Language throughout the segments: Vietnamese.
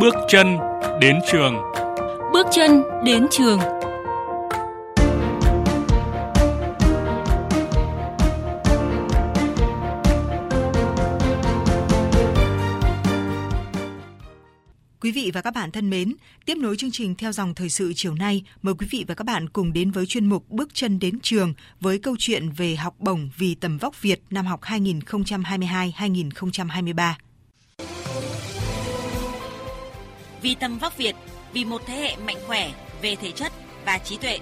Bước chân đến trường. Bước chân đến trường. Quý vị và các bạn thân mến, tiếp nối chương trình theo dòng thời sự chiều nay, mời quý vị và các bạn cùng đến với chuyên mục Bước chân đến trường với câu chuyện về học bổng vì tầm vóc Việt năm học 2022-2023. Vì tầm vóc Việt, vì một thế hệ mạnh khỏe về thể chất và trí tuệ.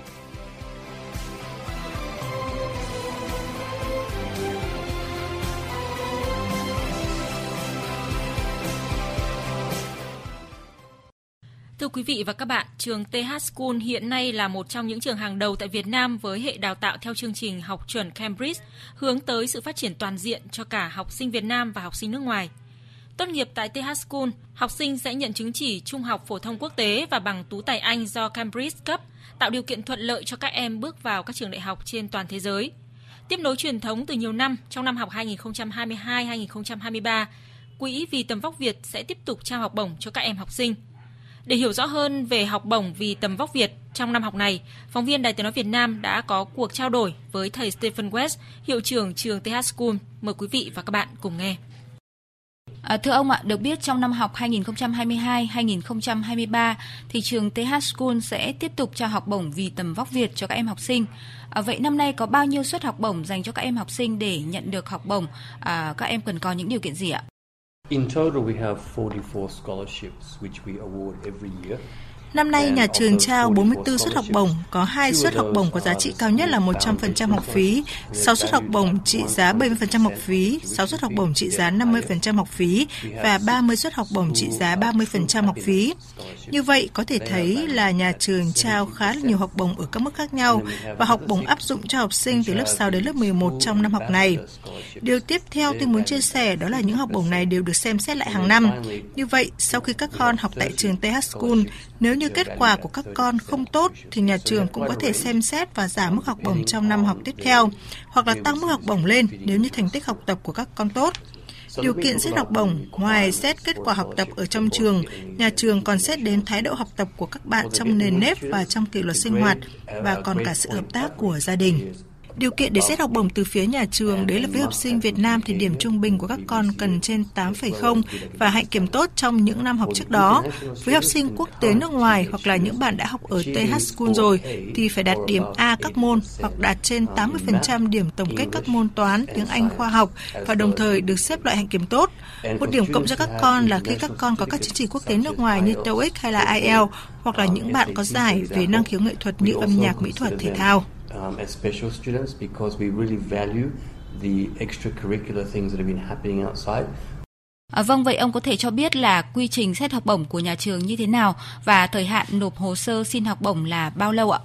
Thưa quý vị và các bạn, trường TH School hiện nay là một trong những trường hàng đầu tại Việt Nam với hệ đào tạo theo chương trình học chuẩn Cambridge, hướng tới sự phát triển toàn diện cho cả học sinh Việt Nam và học sinh nước ngoài. Tốt nghiệp tại TH School, học sinh sẽ nhận chứng chỉ trung học phổ thông quốc tế và bằng tú tài Anh do Cambridge cấp, tạo điều kiện thuận lợi cho các em bước vào các trường đại học trên toàn thế giới. Tiếp nối truyền thống từ nhiều năm, trong năm học 2022-2023, Quỹ vì tầm vóc Việt sẽ tiếp tục trao học bổng cho các em học sinh – để hiểu rõ hơn về học bổng vì tầm vóc Việt trong năm học này, phóng viên Đài Tiếng nói Việt Nam đã có cuộc trao đổi với thầy Stephen West, hiệu trưởng trường TH School. Mời quý vị và các bạn cùng nghe. À, thưa ông ạ, được biết trong năm học 2022-2023 thì trường TH School sẽ tiếp tục trao học bổng vì tầm vóc Việt cho các em học sinh. À, vậy năm nay có bao nhiêu suất học bổng dành cho các em học sinh để nhận được học bổng? À, các em cần có những điều kiện gì ạ? In total, we have 44 scholarships which we award every year. Năm nay, nhà trường trao 44 suất học bổng, có 2 suất học bổng có giá trị cao nhất là 100% học phí, 6 suất học bổng trị giá 70% học phí, 6 suất học bổng trị giá 50% học phí và 30 suất học bổng trị giá 30% học phí. Như vậy, có thể thấy là nhà trường trao khá là nhiều học bổng ở các mức khác nhau và học bổng áp dụng cho học sinh từ lớp 6 đến lớp 11 trong năm học này. Điều tiếp theo tôi muốn chia sẻ đó là những học bổng này đều được xem xét lại hàng năm. Như vậy, sau khi các con học tại trường TH School, nếu như kết quả của các con không tốt thì nhà trường cũng có thể xem xét và giảm mức học bổng trong năm học tiếp theo, hoặc là tăng mức học bổng lên nếu như thành tích học tập của các con tốt. Điều kiện xét học bổng, ngoài xét kết quả học tập ở trong trường, nhà trường còn xét đến thái độ học tập của các bạn trong nền nếp và trong kỷ luật sinh hoạt và còn cả sự hợp tác của gia đình. Điều kiện để xét học bổng từ phía nhà trường đấy là với học sinh Việt Nam thì điểm trung bình của các con cần trên 8,0 và hạnh kiểm tốt trong những năm học trước đó. Với học sinh quốc tế nước ngoài hoặc là những bạn đã học ở TH School rồi thì phải đạt điểm A các môn hoặc đạt trên 80% điểm tổng kết các môn toán, tiếng Anh, khoa học và đồng thời được xếp loại hạnh kiểm tốt. Một điểm cộng cho các con là khi các con có các chứng chỉ quốc tế nước ngoài như TOEIC hay là IELTS hoặc là những bạn có giải về năng khiếu nghệ thuật như âm nhạc, mỹ thuật, thể thao um, as special students because we really value the extracurricular things that have been happening outside. À, vâng, vậy ông có thể cho biết là quy trình xét học bổng của nhà trường như thế nào và thời hạn nộp hồ sơ xin học bổng là bao lâu ạ?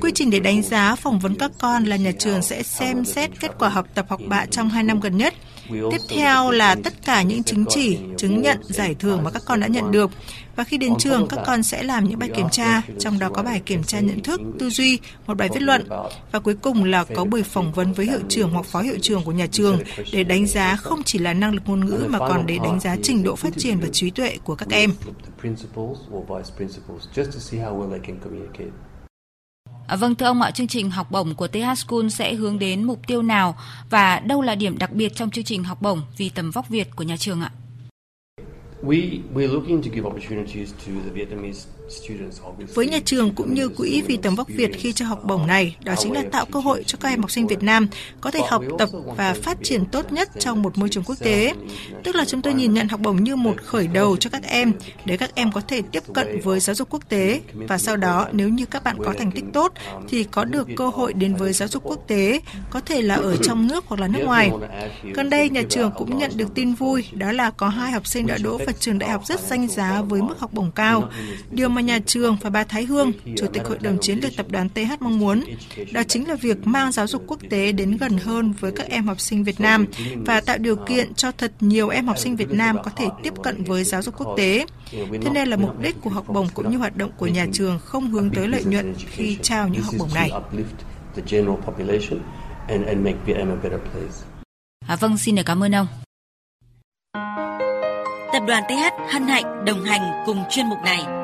Quy trình để đánh giá phỏng vấn các con là nhà trường sẽ xem xét kết quả học tập học bạ trong 2 năm gần nhất. Tiếp theo là tất cả những chứng chỉ, chứng nhận, giải thưởng mà các con đã nhận được. Và khi đến trường, các con sẽ làm những bài kiểm tra, trong đó có bài kiểm tra nhận thức, tư duy, một bài viết luận. Và cuối cùng là có buổi phỏng vấn với hiệu trưởng hoặc phó hiệu trưởng của nhà trường để đánh giá không chỉ là năng lực ngôn ngữ mà còn để đánh giá trình độ phát triển và trí tuệ của các em. À, vâng thưa ông ạ, chương trình học bổng của TH School sẽ hướng đến mục tiêu nào và đâu là điểm đặc biệt trong chương trình học bổng vì tầm vóc Việt của nhà trường ạ? We, we're looking to give opportunities to the Vietnamese với nhà trường cũng như Quỹ vì tầm vóc Việt khi cho học bổng này, đó chính là tạo cơ hội cho các em học sinh Việt Nam có thể học tập và phát triển tốt nhất trong một môi trường quốc tế. Tức là chúng tôi nhìn nhận học bổng như một khởi đầu cho các em để các em có thể tiếp cận với giáo dục quốc tế và sau đó nếu như các bạn có thành tích tốt thì có được cơ hội đến với giáo dục quốc tế, có thể là ở trong nước hoặc là nước ngoài. Gần đây nhà trường cũng nhận được tin vui đó là có hai học sinh đã đỗ vào trường đại học rất danh giá với mức học bổng cao. Điều mà nhà trường và bà Thái Hương, Chủ tịch Hội đồng Chiến lược Tập đoàn TH mong muốn, đó chính là việc mang giáo dục quốc tế đến gần hơn với các em học sinh Việt Nam và tạo điều kiện cho thật nhiều em học sinh Việt Nam có thể tiếp cận với giáo dục quốc tế. Thế nên là mục đích của học bổng cũng như hoạt động của nhà trường không hướng tới lợi nhuận khi trao những học bổng này. À, vâng, xin được cảm ơn ông. Tập đoàn TH hân hạnh đồng hành cùng chuyên mục này.